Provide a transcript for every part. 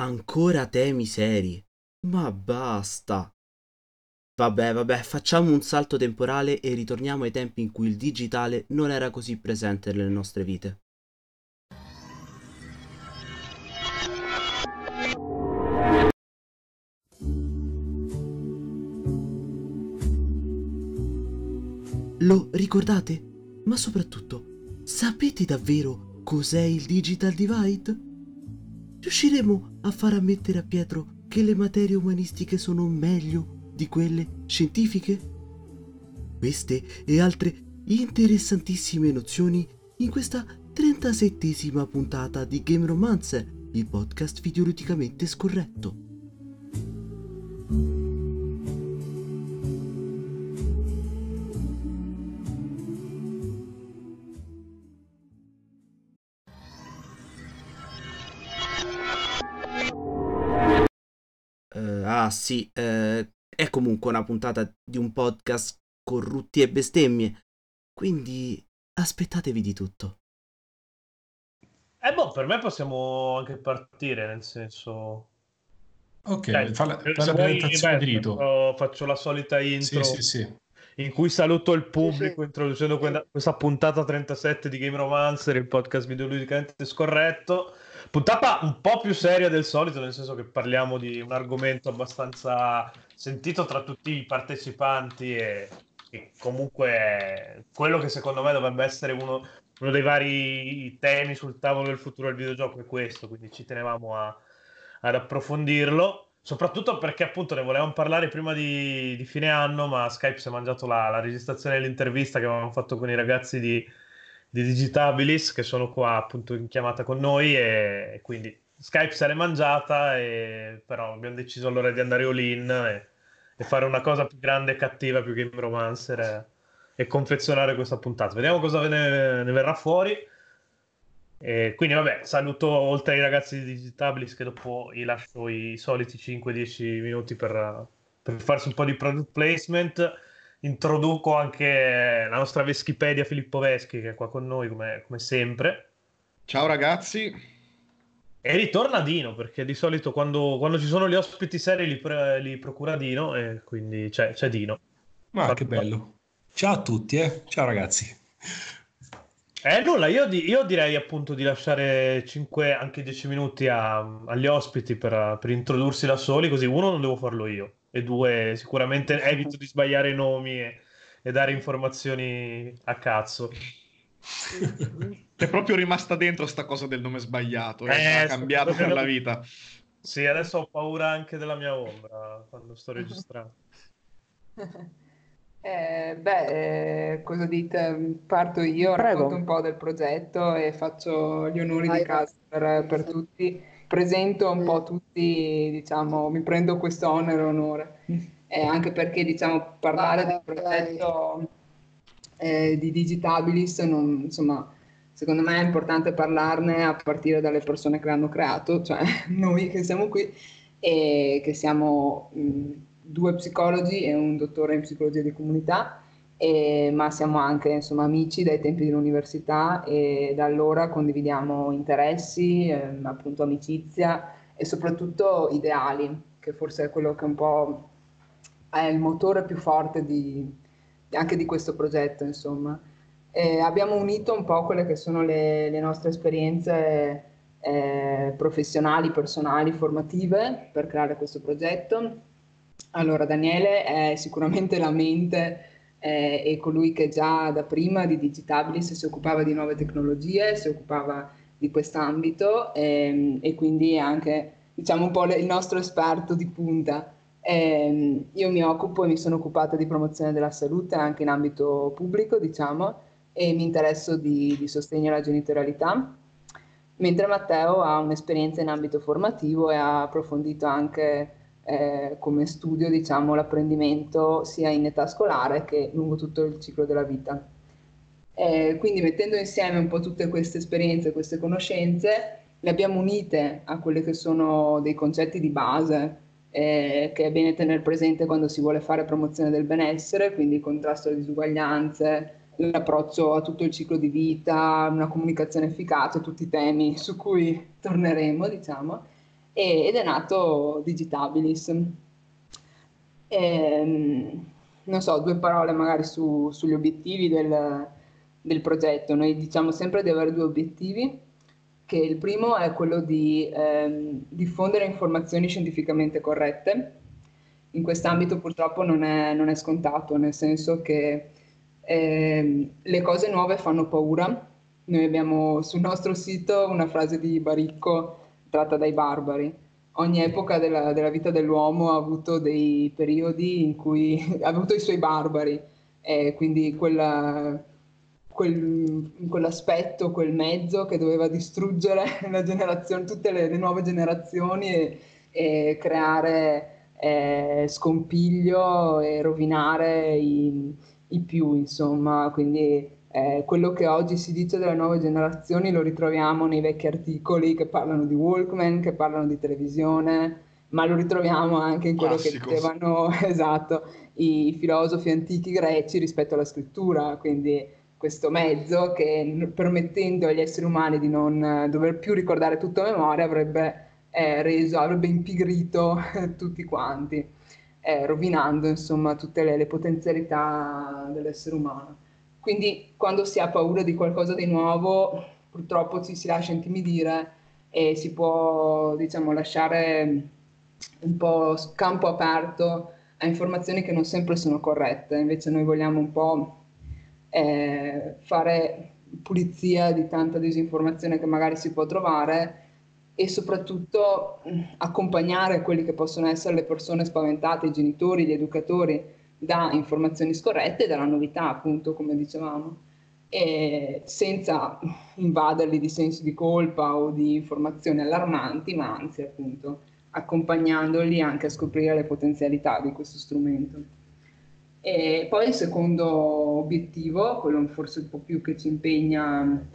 Ancora temi seri? Ma basta! Vabbè, vabbè, facciamo un salto temporale e ritorniamo ai tempi in cui il digitale non era così presente nelle nostre vite. Lo ricordate? Ma soprattutto, sapete davvero cos'è il Digital Divide? Riusciremo a far ammettere a Pietro che le materie umanistiche sono meglio di quelle scientifiche? Queste e altre interessantissime nozioni in questa 37esima puntata di Game Romancer, il podcast videoludicamente scorretto. Sì, uh, è comunque una puntata di un podcast con rutti e bestemmie, quindi aspettatevi di tutto. Eh boh, per me possiamo anche partire, nel senso... Ok, Dai, fa la, fa la presentazione di rito. Faccio la solita intro. Sì, sì, sì. In cui saluto il pubblico introducendo questa puntata 37 di Game Romancer, il podcast videoludicamente scorretto. Puntata un po' più seria del solito, nel senso che parliamo di un argomento abbastanza sentito tra tutti i partecipanti e, e comunque quello che secondo me dovrebbe essere uno, uno, dei vari temi sul tavolo del futuro del videogioco è questo, quindi ci tenevamo a, ad approfondirlo. Soprattutto perché appunto ne volevamo parlare prima di, di fine anno, ma Skype si è mangiato la, la registrazione dell'intervista che avevamo fatto con i ragazzi di, di Digitabilis che sono qua appunto in chiamata con noi e, quindi Skype se l'è mangiata e, però abbiamo deciso allora di andare all-in e, e fare una cosa più grande e cattiva più Game Romancer e, e confezionare questa puntata. Vediamo cosa ne, ne verrà fuori. E quindi vabbè saluto oltre ai ragazzi di Digitabilis che dopo gli lascio i soliti 5-10 minuti per, per farsi un po' di product placement introduco anche la nostra Veschipedia Filippo Veschi che è qua con noi come, come sempre. Ciao ragazzi. E ritorna Dino perché di solito quando, quando ci sono gli ospiti seri li, pre, li procura Dino e quindi c'è, c'è Dino. Ma Fatto che bello. Ciao a tutti, eh. ciao ragazzi. Eh nulla, io, di, io, direi appunto di lasciare 5, anche 10 minuti a, agli ospiti per, per introdursi da soli, così uno non devo farlo io e due sicuramente evito di sbagliare i nomi e, e dare informazioni a cazzo. È proprio rimasta dentro sta cosa del nome sbagliato, eh, ha cambiato per la vita. Sì, adesso ho paura anche della mia ombra quando sto registrando. Eh, beh, eh, cosa dite? Parto io, Prego. racconto un po' del progetto e faccio gli onori Vai. di casa per, per tutti presento un po' tutti, diciamo, mi prendo questo onere e onore, eh, anche perché, diciamo, parlare del progetto eh, di Digitabilis, non, insomma, secondo me è importante parlarne a partire dalle persone che l'hanno creato, cioè noi che siamo qui e che siamo mh, due psicologi e un dottore in psicologia di comunità e, ma siamo anche insomma, amici dai tempi dell'università e da allora condividiamo interessi, ehm, appunto amicizia e soprattutto ideali, che forse è quello che un po' è il motore più forte di, anche di questo progetto. Insomma. E abbiamo unito un po' quelle che sono le, le nostre esperienze eh, professionali, personali, formative per creare questo progetto. Allora, Daniele è sicuramente la mente eh, e colui che già da prima di Digitabilis si occupava di nuove tecnologie, si occupava di quest'ambito ehm, e quindi è anche diciamo un po' il nostro esperto di punta. Eh, io mi occupo e mi sono occupata di promozione della salute anche in ambito pubblico, diciamo, e mi interesso di, di sostegno alla genitorialità, mentre Matteo ha un'esperienza in ambito formativo e ha approfondito anche eh, come studio diciamo, l'apprendimento sia in età scolare che lungo tutto il ciclo della vita. Eh, quindi mettendo insieme un po' tutte queste esperienze, queste conoscenze, le abbiamo unite a quelli che sono dei concetti di base eh, che è bene tenere presente quando si vuole fare promozione del benessere, quindi il contrasto alle disuguaglianze, l'approccio a tutto il ciclo di vita, una comunicazione efficace, tutti i temi su cui torneremo, diciamo e, ed è nato Digitabilis. E, ehm, non so, due parole magari su, sugli obiettivi del, del progetto. Noi diciamo sempre di avere due obiettivi, che il primo è quello di ehm, diffondere informazioni scientificamente corrette. In quest'ambito purtroppo non è, non è scontato, nel senso che ehm, le cose nuove fanno paura. Noi abbiamo sul nostro sito una frase di Baricco tratta dai barbari. Ogni epoca della, della vita dell'uomo ha avuto dei periodi in cui ha avuto i suoi barbari, e quindi quella, quel, quell'aspetto, quel mezzo che doveva distruggere tutte le, le, nuove generazioni e, e creare eh, scompiglio e rovinare i, i più, insomma. Quindi eh, quello che oggi si dice delle nuove generazioni lo ritroviamo nei vecchi articoli che parlano di Walkman, che parlano di televisione, ma lo ritroviamo anche in quello Classico. che dicevano esatto, i filosofi antichi greci rispetto alla scrittura, quindi questo mezzo che permettendo agli esseri umani di non dover più ricordare tutto a memoria avrebbe eh, reso, avrebbe impigrito tutti quanti, eh, rovinando insomma tutte le, le potenzialità dell'essere umano. Quindi quando si ha paura di qualcosa di nuovo, purtroppo ci si lascia intimidire e si può, diciamo, lasciare un po' campo aperto a informazioni che non sempre sono corrette. Invece noi vogliamo un po' eh, fare pulizia di tanta disinformazione che magari si può trovare e soprattutto accompagnare quelli che possono essere le persone spaventate, i genitori, gli educatori, da informazioni scorrette e dalla novità, appunto, come dicevamo, senza invaderli di sensi di colpa o di informazioni allarmanti, ma anzi, appunto, accompagnandoli anche a scoprire le potenzialità di questo strumento. E poi il secondo obiettivo, quello forse un po' più che ci impegna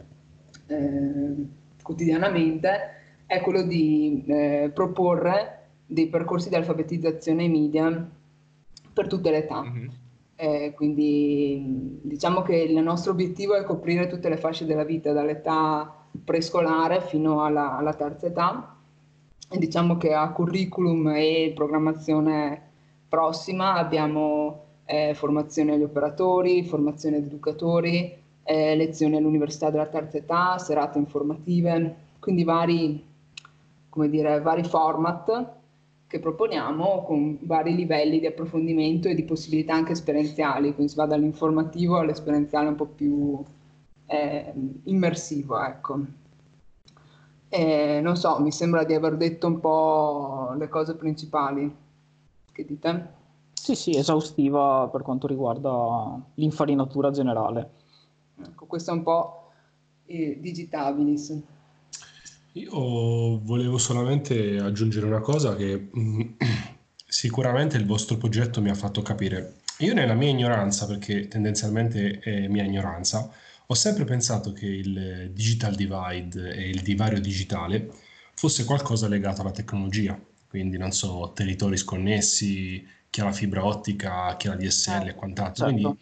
eh, quotidianamente, è quello di eh, proporre dei percorsi di alfabetizzazione media per tutte le età. Mm-hmm. Eh, quindi diciamo che il nostro obiettivo è coprire tutte le fasce della vita, dall'età prescolare fino alla, alla terza età. E diciamo che a curriculum e programmazione prossima abbiamo eh, formazione agli operatori, formazione agli educatori, eh, lezioni all'università della terza età, serate informative, quindi vari, come dire, vari format che proponiamo con vari livelli di approfondimento e di possibilità anche esperienziali, quindi si va dall'informativo all'esperienziale un po' più eh, immersivo. Ecco. E, non so, mi sembra di aver detto un po' le cose principali. Che dite? Sì, sì, esaustiva per quanto riguarda l'infarinatura generale. Ecco, questo è un po' eh, digitabilis. Io volevo solamente aggiungere una cosa che mm, sicuramente il vostro progetto mi ha fatto capire. Io nella mia ignoranza, perché tendenzialmente è mia ignoranza, ho sempre pensato che il digital divide e il divario digitale fosse qualcosa legato alla tecnologia, quindi non so, territori sconnessi, chi ha la fibra ottica, chi ha la DSL e quant'altro. Certo. Quindi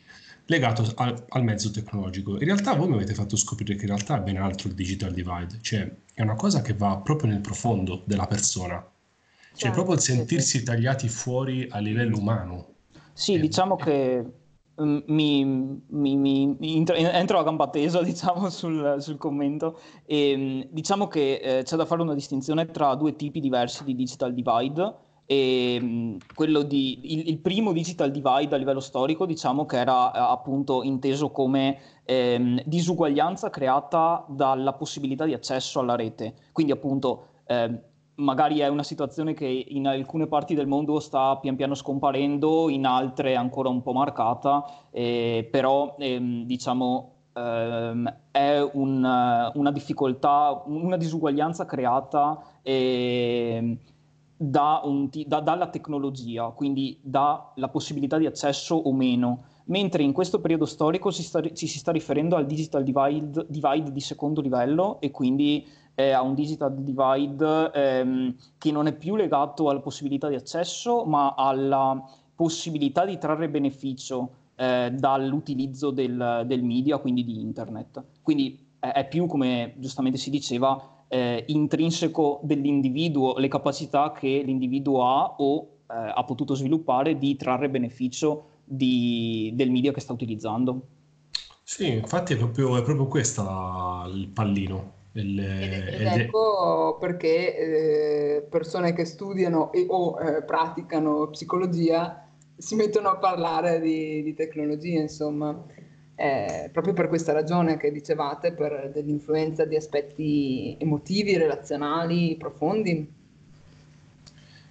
legato al, al, mezzo tecnologico. In realtà voi mi avete fatto scoprire che in realtà è ben altro il digital divide, cioè è una cosa che va proprio nel profondo della persona, cioè certo, proprio il sentirsi sì. tagliati fuori a livello umano. Sì, eh, diciamo eh. che mm, mi, mi, mi entro, entro, a gamba tesa diciamo, sul, sul, commento e mm, diciamo che eh, c'è da fare una distinzione tra due tipi diversi di digital divide e ehm, quello di, il, il, primo digital divide a livello storico diciamo che era eh, appunto inteso come ehm, disuguaglianza creata dalla possibilità di accesso alla rete. Quindi appunto eh, magari è una situazione che in alcune parti del mondo sta pian piano scomparendo in altre ancora un po' marcata eh, però ehm, diciamo ehm, è un, una difficoltà una disuguaglianza creata eh, da un, da, dalla tecnologia, quindi dalla possibilità di accesso o meno, mentre in questo periodo storico si sta, ci si sta riferendo al digital divide, divide di secondo livello e quindi eh, a un digital divide ehm, che non è più legato alla possibilità di accesso, ma alla possibilità di trarre beneficio eh, dall'utilizzo del, del, media, quindi di internet. Quindi è più, come giustamente si diceva, eh, intrinseco dell'individuo, le capacità che l'individuo ha o eh, ha potuto sviluppare di trarre beneficio di, del media che sta utilizzando. Sì, infatti è proprio, è proprio questo il pallino. Il, ed, ed ecco perché eh, persone che studiano e, o eh, praticano psicologia si mettono a parlare di, di tecnologia, insomma, eh, proprio per questa ragione che dicevate, per dell'influenza di aspetti emotivi, relazionali, profondi.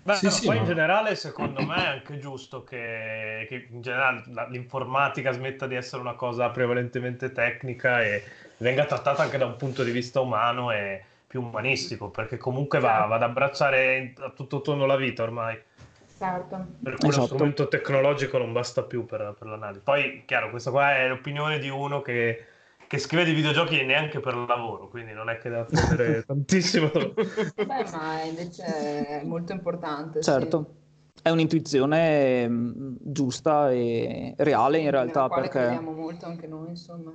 Beh, sì, no, sì, poi no. in generale secondo me è anche giusto che, che in generale l'informatica smetta di essere una cosa prevalentemente tecnica e venga trattata anche da un punto di vista umano e più umanistico, perché comunque va, certo. va ad abbracciare a tutto tondo la vita ormai. Certo. Per cui esatto. lo strumento tecnologico non basta più per, per, l'analisi. Poi, chiaro, questa qua è l'opinione di uno che, che scrive di videogiochi neanche per lavoro, quindi non è che deve prendere tantissimo. Beh, ma invece è molto importante. Certo. Sì. È un'intuizione mm, giusta e reale in realtà. Nella perché... crediamo molto anche noi, insomma.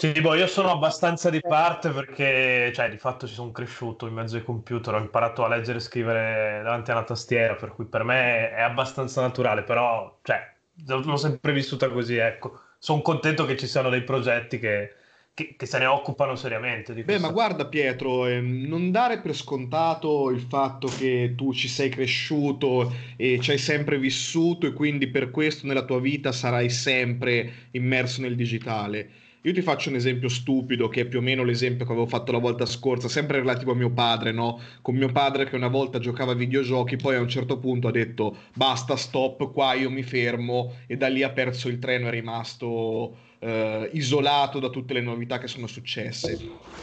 Sì, boh, io sono abbastanza di parte perché, cioè, di fatto ci sono cresciuto in mezzo ai computer, ho imparato a leggere e scrivere davanti a una tastiera, per cui per me è abbastanza naturale, però, cioè, l'ho sempre vissuta così, ecco. Sono contento che ci siano dei progetti che, che, che se ne occupano seriamente. Beh, ma guarda Pietro, ehm, non dare per scontato il fatto che tu ci sei cresciuto e ci hai sempre vissuto e quindi per questo nella tua vita sarai sempre immerso nel digitale io ti faccio un esempio stupido, che è più o meno l'esempio che avevo fatto la volta scorsa, sempre relativo a mio padre, no? Con mio padre che una volta giocava a videogiochi, poi a un certo punto ha detto basta, stop, qua io mi fermo e da lì ha perso il treno, è rimasto eh, isolato da tutte le novità che sono successe.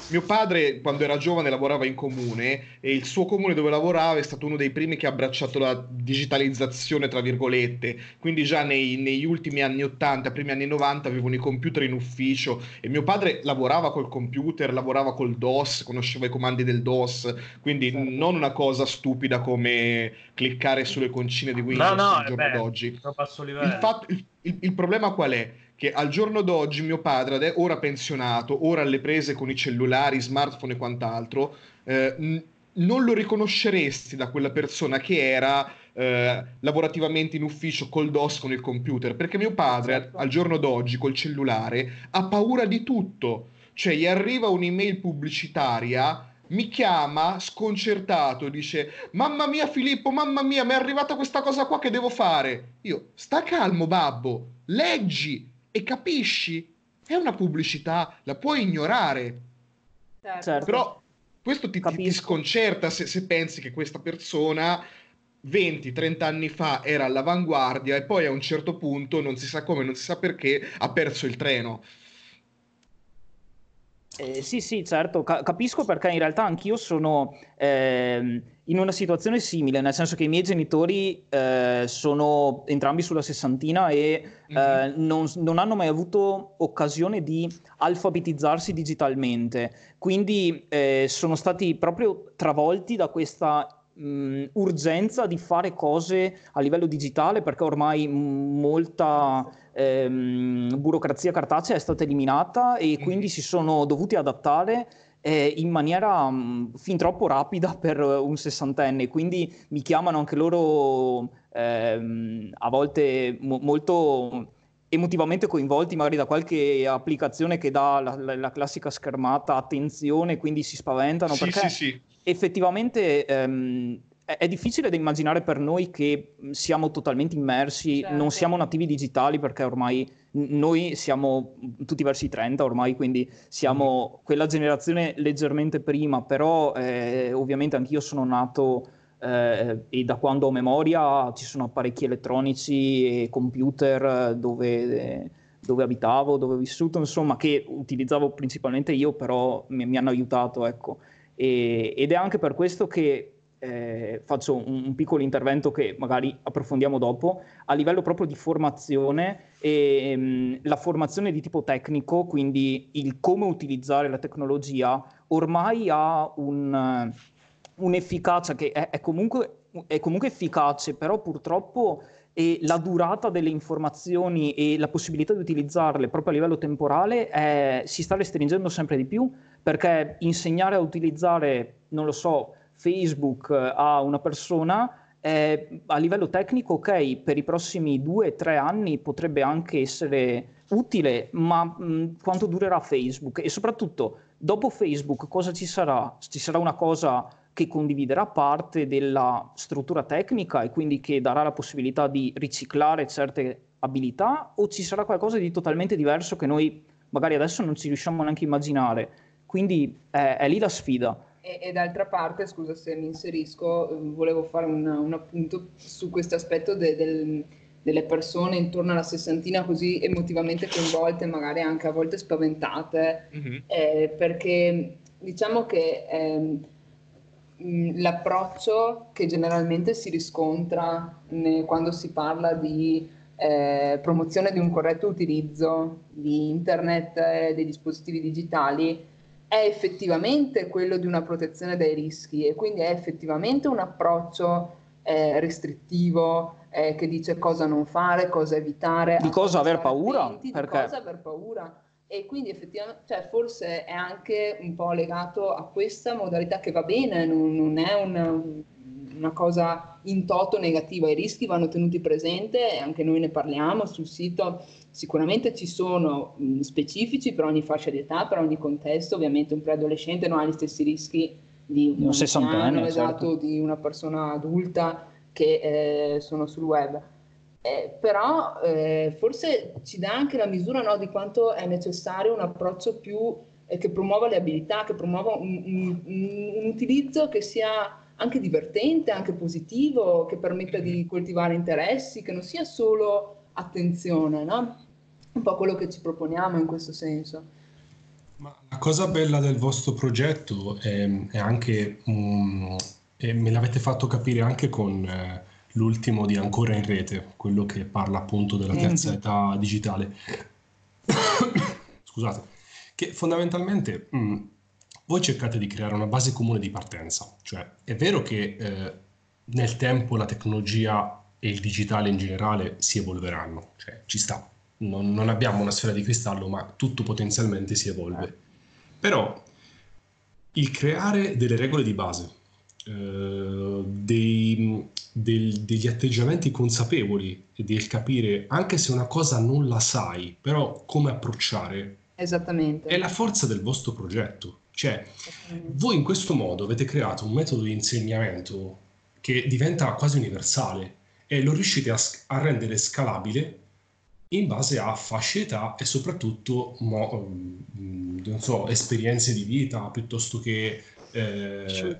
Mio padre, quando era giovane, lavorava in comune e il suo comune dove lavorava è stato uno dei primi che ha abbracciato la digitalizzazione, tra virgolette. Quindi già nei, negli ultimi anni 80, primi anni 90 avevano i computer in ufficio e mio padre lavorava col computer, lavorava col DOS, conosceva i comandi del DOS, quindi certo. non una cosa stupida come cliccare sulle concine di Windows no, no, al giorno beh, d'oggi. Il, fatto, il, il, il problema qual è? Che al giorno d'oggi mio padre, ora pensionato, ora alle prese con i cellulari, smartphone e quant'altro, eh, non lo riconosceresti da quella persona che era eh, lavorativamente in ufficio col DOS con il computer, perché mio padre certo. al giorno d'oggi col cellulare ha paura di tutto, cioè gli arriva un'email pubblicitaria mi chiama sconcertato, dice mamma mia Filippo, mamma mia, mi è arrivata questa cosa qua che devo fare. Io, sta calmo babbo, leggi, e capisci, è una pubblicità, la puoi ignorare. Certo. certo. Però questo ti, ti sconcerta se, se pensi che questa persona 20-30 anni fa era all'avanguardia e poi a un certo punto, non si sa come, non si sa perché, ha perso il treno. Eh, sì, sì, certo, Ca- capisco perché in realtà anch'io sono eh, in una situazione simile, nel senso che i miei genitori eh, sono entrambi sulla sessantina e mm-hmm. non, non, hanno mai avuto occasione di alfabetizzarsi digitalmente, quindi eh, sono stati proprio travolti da questa mh, urgenza di fare cose a livello digitale perché ormai molta ehm, burocrazia cartacea è stata eliminata e quindi si sono dovuti adattare eh, in maniera mh, fin troppo rapida per un sessantenne, quindi mi chiamano anche loro ehm, a volte mo- molto emotivamente coinvolti magari da qualche applicazione che dà la, la, la classica schermata attenzione, quindi si spaventano sì, perché sì, sì. Effettivamente ehm, è difficile da immaginare per noi che siamo totalmente immersi, certo. non siamo nativi digitali perché ormai noi siamo tutti verso i 30 ormai, quindi siamo mm. quella generazione leggermente prima, però eh, ovviamente anch'io sono nato eh, e da quando ho memoria ci sono apparecchi elettronici e computer dove, dove abitavo, dove ho vissuto, insomma, che utilizzavo principalmente io, però mi, mi hanno aiutato, ecco. E, ed è anche per questo che eh, faccio un, un, piccolo intervento che magari approfondiamo dopo, a livello proprio di formazione, ehm, la formazione di tipo tecnico, quindi il come utilizzare la tecnologia, ormai ha un, un'efficacia che è, è, comunque, è comunque efficace, però purtroppo e la durata delle informazioni e la possibilità di utilizzarle proprio a livello temporale è, si sta restringendo sempre di più perché insegnare a utilizzare, non lo so, Facebook eh, a una persona eh, a livello tecnico, ok, per i prossimi due o tre anni potrebbe anche essere utile, ma mh, quanto durerà Facebook? E soprattutto, dopo Facebook cosa ci sarà? Ci sarà una cosa che condividerà parte della struttura tecnica e quindi che darà la possibilità di riciclare certe abilità o ci sarà qualcosa di totalmente diverso che noi magari adesso non ci riusciamo neanche a immaginare. Quindi è, è lì la sfida. E, e, d'altra parte, scusa se mi inserisco, ehm, volevo fare un, un appunto su questo aspetto de, del, delle persone intorno alla sessantina così emotivamente coinvolte, magari anche a volte spaventate, mm-hmm. eh, perché diciamo che... Eh, l'approccio che generalmente si riscontra quando si parla di eh, promozione di un corretto utilizzo di internet e dei dispositivi digitali è effettivamente quello di una protezione dai rischi e quindi è effettivamente un approccio eh, restrittivo eh, che dice cosa non fare, cosa evitare, di cosa aver paura, attenti, perché... di cosa aver paura e quindi effettivamente, cioè, forse è anche un po' legato a questa modalità che va bene, non, non è una, una, cosa in toto negativa, i rischi vanno tenuti presenti e anche noi ne parliamo. Sul sito, sicuramente ci sono mh, specifici per ogni fascia di età, per ogni contesto, ovviamente un preadolescente non ha gli stessi rischi di un, un anziano, esatto, certo. di una persona adulta che eh, sono sul web eh, però eh, forse ci dà anche la misura no, di quanto è necessario un approccio più eh, che promuova le abilità, che promuova un, un, un, utilizzo che sia anche divertente, anche positivo, che permetta di coltivare interessi, che non sia solo attenzione, no? Un po' quello che ci proponiamo in questo senso. Ma la cosa bella del vostro progetto è, è anche, um, e me l'avete fatto capire anche con... Eh, l'ultimo di Ancora in rete, quello che parla appunto della terza età digitale. Scusate, che fondamentalmente mh, mm, voi cercate di creare una base comune di partenza, cioè è vero che eh, nel tempo la tecnologia e il digitale in generale si evolveranno, cioè ci sta, non, non abbiamo una sfera di cristallo, ma tutto potenzialmente si evolve. Però il creare delle regole di base, eh, dei, del, degli atteggiamenti consapevoli e del capire, anche se una cosa non la sai, però come approcciare. Esattamente. È la forza del vostro progetto. Cioè, voi in questo modo avete creato un metodo di insegnamento che diventa quasi universale e lo riuscite a, a rendere scalabile in base a fasce età e soprattutto mo, mm, non so, esperienze di vita piuttosto che eh,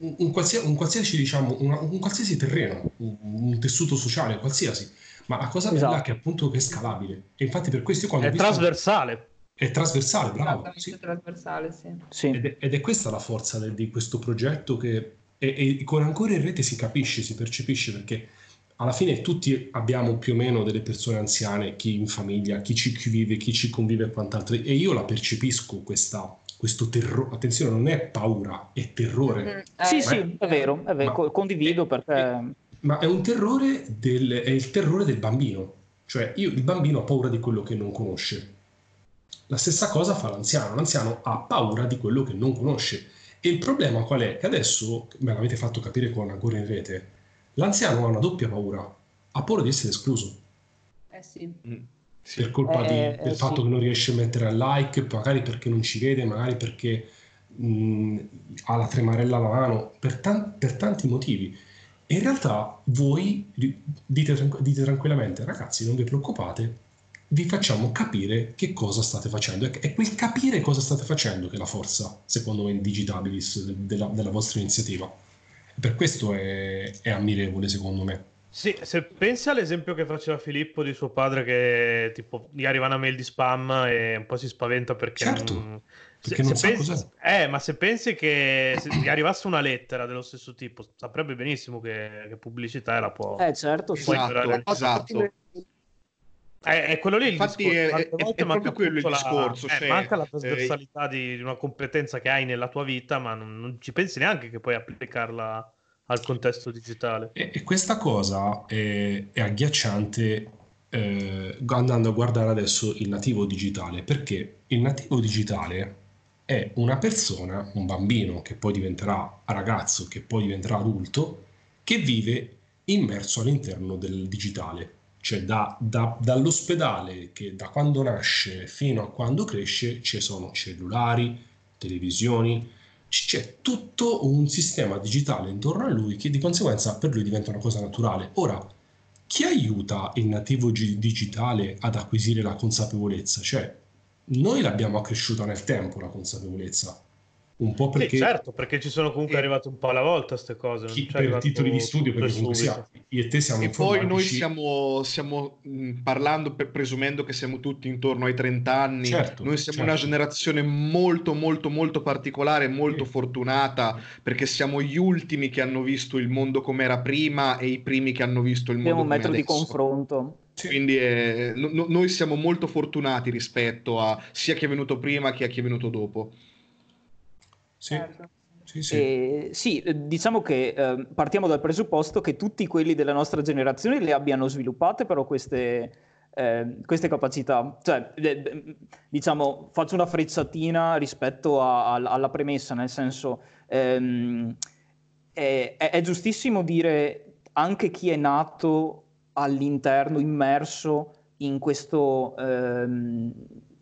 Un, qualsiasi, un qualsiasi, diciamo, una, un qualsiasi terreno, un, un, tessuto sociale, qualsiasi. Ma la cosa bella è che appunto è scalabile. E infatti per questo quando è visto... trasversale. È trasversale, bravo. Sì. trasversale, sì. sì. Ed, è, ed, è, questa la forza de, di questo progetto che e, e con ancora in rete si capisce, si percepisce perché alla fine tutti abbiamo più o meno delle persone anziane, chi in famiglia, chi ci vive, chi ci convive e quant'altro. E io la percepisco questa, questo terrore, attenzione, non è paura, è terrore. Mm-hmm. Eh, sì, sì, è vero, è vero. Ma, condivido perché... È, ma è un terrore del, è il terrore del bambino, cioè io, il bambino ha paura di quello che non conosce. La stessa cosa fa l'anziano, l'anziano ha paura di quello che non conosce. E il problema qual è? Che adesso, me l'avete fatto capire con ancora in rete, l'anziano ha una doppia paura, ha paura di essere escluso. Eh sì. Mm sì. per colpa eh, di, del eh, fatto sì. che non riesce a mettere a like, magari perché non ci vede, magari perché mh, ha la tremarella alla mano, per, tan- per, tanti motivi. E in realtà voi dite, dite tranquillamente, ragazzi, non vi preoccupate, vi facciamo capire che cosa state facendo. È quel capire cosa state facendo che è la forza, secondo me, in Digitabilis della, della vostra iniziativa. Per questo è, è ammirevole, secondo me. Sì, se pensi all'esempio che faceva Filippo di suo padre che tipo gli arriva una mail di spam e un po' si spaventa perché certo, non... Perché se, non se pensi... Eh, ma se pensi che se gli arrivasse una lettera dello stesso tipo, saprebbe benissimo che, che pubblicità la può... Eh, certo, sì. esatto, esatto. È, è, quello lì il Infatti discorso. È, è, è proprio quello il discorso. La, eh, cioè, manca la eh, trasversalità eh, di, di, una competenza che hai nella tua vita, ma non, non, ci pensi neanche che puoi applicarla al contesto digitale. E, e questa cosa è, è agghiacciante eh, andando a guardare adesso il nativo digitale, perché il nativo digitale è una persona, un bambino che poi diventerà ragazzo, che poi diventerà adulto, che vive immerso all'interno del digitale. Cioè da, da, dall'ospedale che da quando nasce fino a quando cresce ci sono cellulari, televisioni, c'è tutto un sistema digitale intorno a lui che di conseguenza per lui diventa una cosa naturale. Ora, chi aiuta il nativo digitale ad acquisire la consapevolezza? Cioè, noi l'abbiamo accresciuta nel tempo la consapevolezza. Un po' perché... Sì, certo, perché ci sono comunque e... arrivate un po' alla volta queste cose. Chi, per titoli di studio, perché comunque sia, io e te siamo E poi noi stiamo, stiamo parlando, per, presumendo che siamo tutti intorno ai 30 anni. Certo, noi siamo certo. una generazione molto, molto, molto particolare, molto sì. fortunata, perché siamo gli ultimi che hanno visto il mondo come era prima e i primi che hanno visto il Abbiamo mondo come adesso. Abbiamo un metro di confronto. Quindi è, no, noi siamo molto fortunati rispetto a sia chi è venuto prima che a chi è venuto dopo. Sì. Certo. Sì, sì. Eh, sì, diciamo che eh, partiamo dal presupposto che tutti quelli della nostra generazione le abbiano sviluppate però queste, eh, queste capacità. Cioè, diciamo, faccio una frecciatina rispetto a, a, alla premessa, nel senso, ehm, è, è, giustissimo dire anche chi è nato all'interno, immerso in questo, ehm,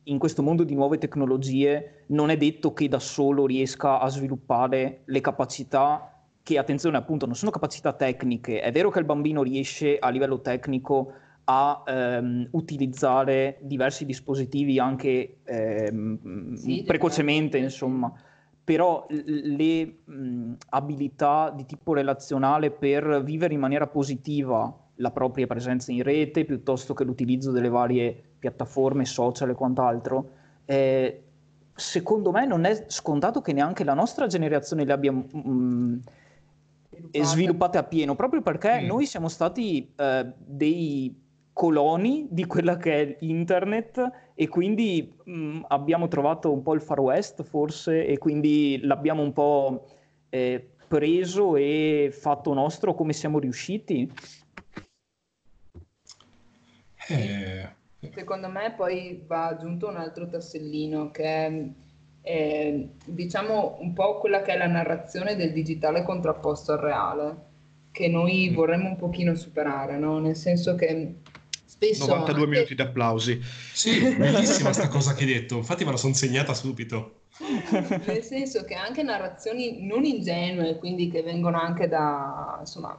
in questo mondo di nuove tecnologie, non è detto che da solo riesca a sviluppare le capacità che, attenzione, appunto, non sono capacità tecniche. È vero che il bambino riesce a livello tecnico a ehm, utilizzare diversi dispositivi anche ehm, sì, precocemente, insomma, però le mh, abilità di tipo relazionale per vivere in maniera positiva la propria presenza in rete piuttosto che l'utilizzo delle varie piattaforme social e quant'altro, eh, secondo me non è scontato che neanche la nostra generazione le abbia mh, mm, sviluppate. appieno, proprio perché mm. noi siamo stati eh, dei coloni di quella che è internet e quindi mh, mm, abbiamo trovato un po' il far west forse e quindi l'abbiamo un po' eh, preso e fatto nostro come siamo riusciti. Eh, Secondo me poi va aggiunto un altro tassellino che è, è, diciamo un po' quella che è la narrazione del digitale contrapposto al reale, che noi mm. vorremmo un pochino superare, no? nel senso che spesso... 92 anche... minuti di applausi. Sì, bellissima sta cosa che hai detto, infatti me la sono segnata subito. nel senso che anche narrazioni non ingenue, quindi che vengono anche da insomma,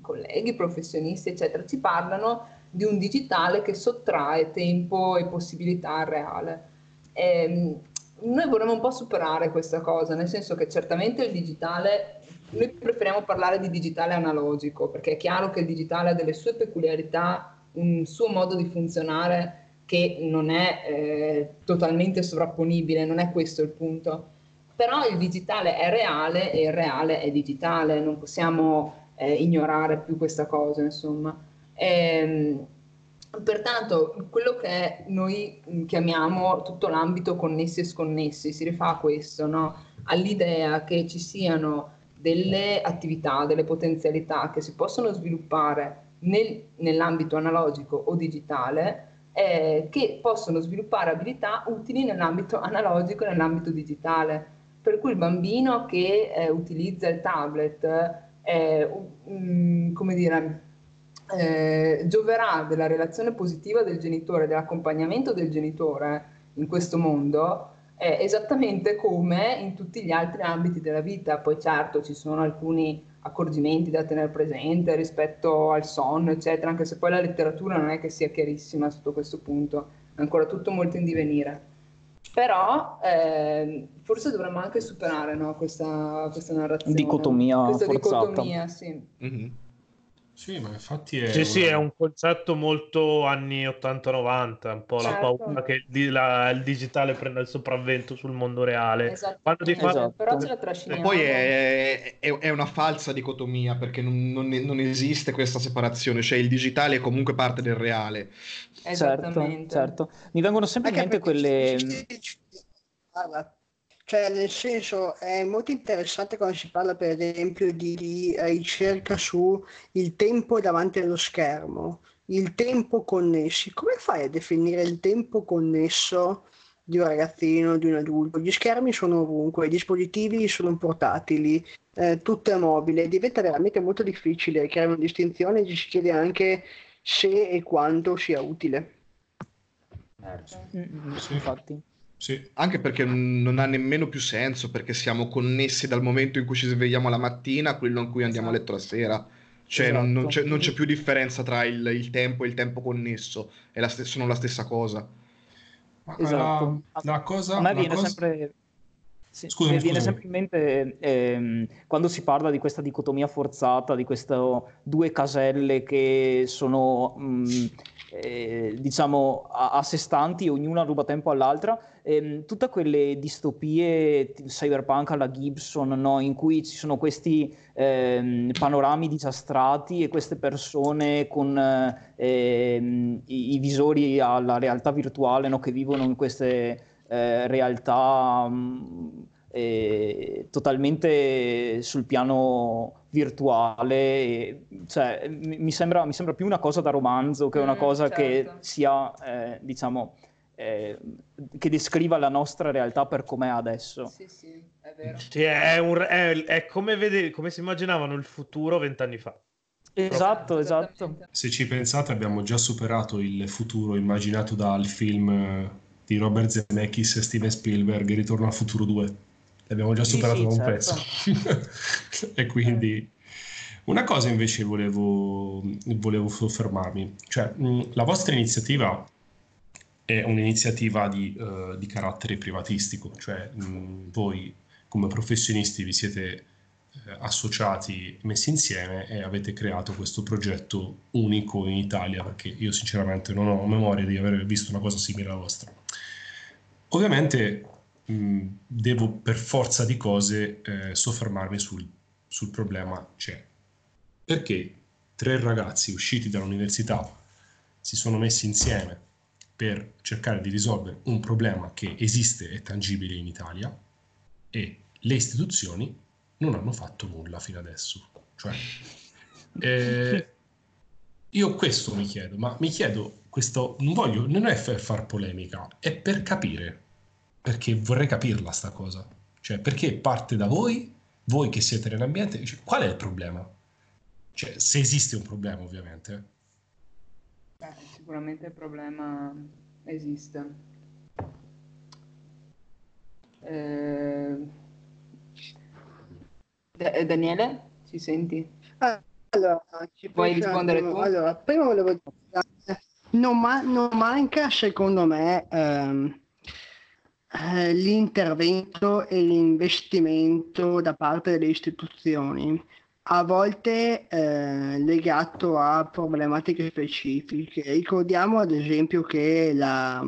colleghi, professionisti, eccetera, ci parlano di un digitale che sottrae tempo e possibilità al reale. E, ehm, noi vorremmo un po' superare questa cosa, nel senso che certamente il digitale, noi preferiamo parlare di digitale analogico, perché è chiaro che il digitale ha delle sue peculiarità, un suo modo di funzionare che non è eh, totalmente sovrapponibile, non è questo il punto. Però il digitale è reale e il reale è digitale, non possiamo eh, ignorare più questa cosa, insomma. Ehm, pertanto, quello che noi chiamiamo tutto l'ambito connessi e sconnessi si rifà a questo, no? all'idea che ci siano delle attività, delle potenzialità che si possono sviluppare nel, nell'ambito analogico o digitale eh, che possono sviluppare abilità utili nell'ambito analogico e nell'ambito digitale. Per cui il bambino che eh, utilizza il tablet, eh, um, come dire, eh, gioverà della relazione positiva del genitore, dell'accompagnamento del genitore in questo mondo, eh, esattamente come in tutti gli altri ambiti della vita. Poi certo ci sono alcuni accorgimenti da tenere presente rispetto al sonno, eccetera, anche se poi la letteratura non è che sia chiarissima sotto questo punto, è ancora tutto molto in divenire. Però eh, forse dovremmo anche superare no, questa, questa narrazione. Dicotomia questa forzata. dicotomia, sì. Mm-hmm. Sì, ma infatti è... Sì, una... sì, è un concetto molto anni 80-90, un po' certo. la paura che il, la, il, digitale prenda il sopravvento sul mondo reale. Esatto. Quando di fatto... esatto. Però ce la trasciniamo. E poi è, è, è, una falsa dicotomia, perché non, non, non, esiste questa separazione, cioè il digitale è comunque parte del reale. Certo, certo. Mi vengono sempre in mente quelle... Guarda, Cioè, nel senso, è molto interessante quando si parla, per esempio, di, di ricerca su il tempo davanti allo schermo, il tempo connessi. Come fai a definire il tempo connesso di un ragazzino, di un adulto? Gli schermi sono ovunque, i dispositivi sono portatili, eh, tutto è mobile. Diventa veramente molto difficile creare una distinzione e ci si chiede anche se e quanto sia utile. Eh, infatti. Sì. Anche perché non ha nemmeno più senso, perché siamo connessi dal momento in cui ci svegliamo la mattina a quello in cui andiamo esatto. a letto la sera. Cioè, esatto. non, non, c'è, non, c'è, più differenza tra il, il, tempo e il tempo connesso, la st- sono la stessa cosa. Esatto. La, la cosa, a me viene cosa... sempre sì, scusami, mi viene sempre in mente ehm, quando si parla di questa dicotomia forzata, di queste due caselle che sono mh, eh, diciamo a, a, sé stanti, ognuna ruba tempo all'altra, ehm, tutte quelle distopie cyberpunk alla Gibson, no? in cui ci sono questi ehm, panorami disastrati e queste persone con ehm, i, i, visori alla realtà virtuale no? che vivono in queste eh, realtà mh, eh, totalmente sul piano virtuale, cioè, mi, sembra, mi, sembra, più una cosa da romanzo che una mm, cosa certo. che sia, eh, diciamo, eh, che descriva la nostra realtà per com'è adesso. Sì, sì, è vero. Sì, è, un, è, è come, vede, come si immaginavano il futuro vent'anni fa. Esatto, esatto. Se ci pensate abbiamo già superato il futuro immaginato dal film di Robert Zemeckis e Steven Spielberg, Ritorno al futuro 2 l'abbiamo già superato sì, sì, da un certo. pezzo. e quindi una cosa invece volevo, volevo soffermarmi, cioè la vostra iniziativa è un'iniziativa di, uh, di carattere privatistico, cioè mh, voi come professionisti vi siete eh, associati, messi insieme e avete creato questo progetto unico in Italia, perché io sinceramente non ho memoria di aver visto una cosa simile alla vostra. Ovviamente mh, devo per forza di cose eh, soffermarmi sul, sul problema c'è. Perché tre ragazzi usciti dall'università si sono messi insieme per cercare di risolvere un problema che esiste e tangibile in Italia e le istituzioni non hanno fatto nulla fino adesso. Cioè, eh, io questo mi chiedo, ma mi chiedo, questo non voglio, non è per far polemica, è per capire perché vorrei capirla sta cosa. Cioè, perché parte da voi, voi che siete nell'ambiente, cioè, qual è il problema? Cioè, se esiste un problema, ovviamente. Beh, sicuramente il problema esiste. Eh... Daniele, ci senti? Allora, ci puoi rispondere tu? Allora, prima volevo dire, non, ma- non manca secondo me ehm, eh, l'intervento e l'investimento da parte delle istituzioni, a volte eh, legato a problematiche specifiche. Ricordiamo ad esempio che la,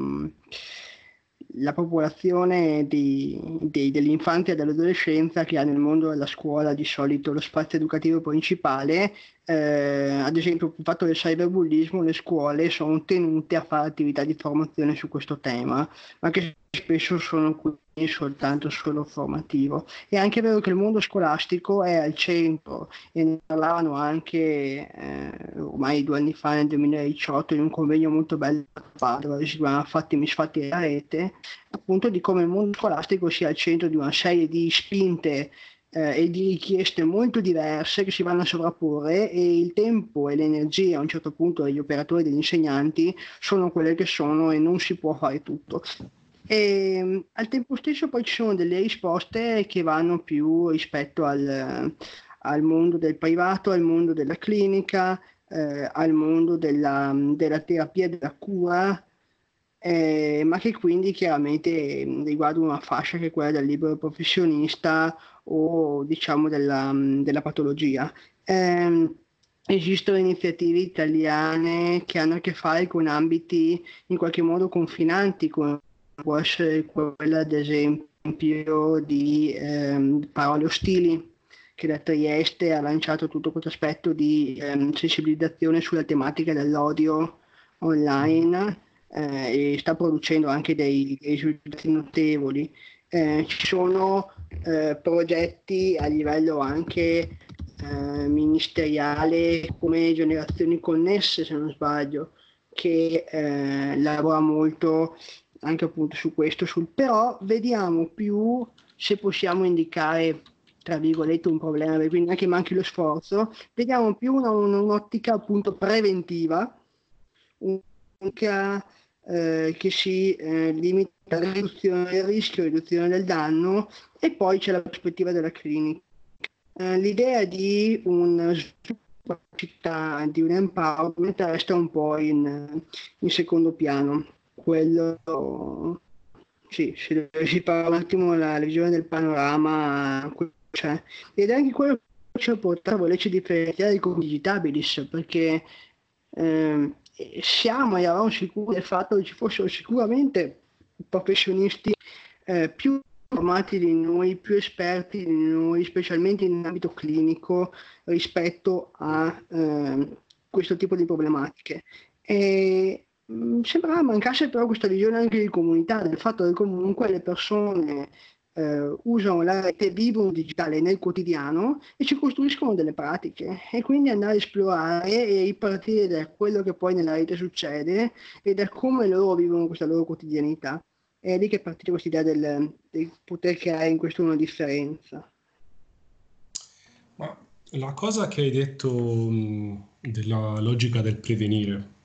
la popolazione di, di, dell'infanzia e dell'adolescenza che ha nel mondo della scuola di solito lo spazio educativo principale, eh, ad esempio il fatto del cyberbullismo, le scuole sono tenute a fare attività di formazione su questo tema, ma che spesso sono qui soltanto solo formativo. È anche vero che il mondo scolastico è al centro e ne parlavano anche eh, ormai due anni fa, nel 2018, in un convegno molto bello a Padova, che si chiama Fatti misfatti della rete, appunto di come il mondo scolastico sia al centro di una serie di spinte eh, e di richieste molto diverse che si vanno a sovrapporre e il tempo e l'energia a un certo punto degli operatori e degli insegnanti sono quelle che sono e non si può fare tutto. E, ehm, al tempo stesso poi ci sono delle risposte che vanno più rispetto al, al mondo del privato, al mondo della clinica, eh, al mondo della, della terapia e della cura, eh, ma che quindi chiaramente riguardano una fascia che è quella del libero professionista o diciamo della, della patologia. Eh, esistono iniziative italiane che hanno a che fare con ambiti in qualche modo confinanti con può essere quella ad esempio di ehm, parole ostili che da Trieste ha lanciato tutto questo aspetto di ehm, sensibilizzazione sulla tematica dell'odio online eh, e sta producendo anche dei, dei risultati notevoli. eh, ci sono eh, progetti a livello anche eh, ministeriale come generazioni connesse, se non sbaglio, che eh, lavora molto anche appunto su questo, sul, però vediamo più se possiamo indicare tra virgolette un problema, quindi anche manchi lo sforzo, vediamo più una, un'ottica appunto preventiva, un'ottica eh, che si eh, limita alla riduzione del rischio, riduzione del danno e poi c'è la prospettiva della clinica. Eh, l'idea di un città, di un empowerment resta un po' in, in secondo piano. Quello sì, se si parla un attimo della visione del panorama, cioè, ed è anche quello che ci ha portato a volerci differenziare con Digitabilis, perché eh, siamo e eravamo sicuri del fatto che ci fossero sicuramente professionisti eh, più formati di noi, più esperti di noi, specialmente in ambito clinico, rispetto a eh, questo tipo di problematiche. E sembrava mancasse però questa visione anche di comunità, del fatto che comunque le persone eh, usano la rete, vivono digitale nel quotidiano e ci costruiscono delle pratiche e quindi andare a esplorare e ripartire da quello che poi nella rete succede e da come loro vivono questa loro quotidianità. È lì che è partita questa idea del, del poter creare in questo una differenza. Ma la cosa che hai detto mh, della logica del prevenire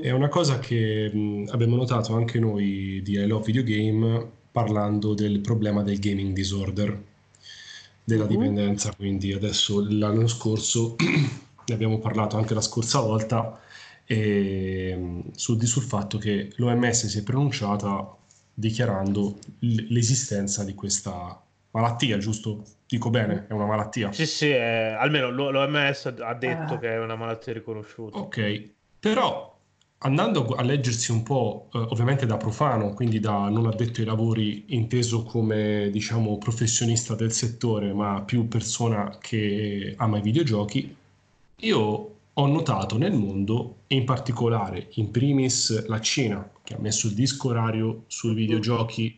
è una cosa che mh, abbiamo notato anche noi di I Love Video Game parlando del problema del gaming disorder, della uh-huh. dipendenza. Quindi adesso l'anno scorso ne abbiamo parlato anche la scorsa volta e, sul, sul fatto che l'OMS si è pronunciata dichiarando l'esistenza di questa malattia, giusto? Dico bene, è una malattia. Sì, sì, è, almeno l'OMS ha detto ah. che è una malattia riconosciuta. Ok, però andando a leggersi un po', eh, ovviamente da profano, quindi da non addetto ai lavori, inteso come diciamo professionista del settore, ma più persona che ama i videogiochi, io ho notato nel mondo, in particolare in primis la Cina, che ha messo il disco orario sui videogiochi,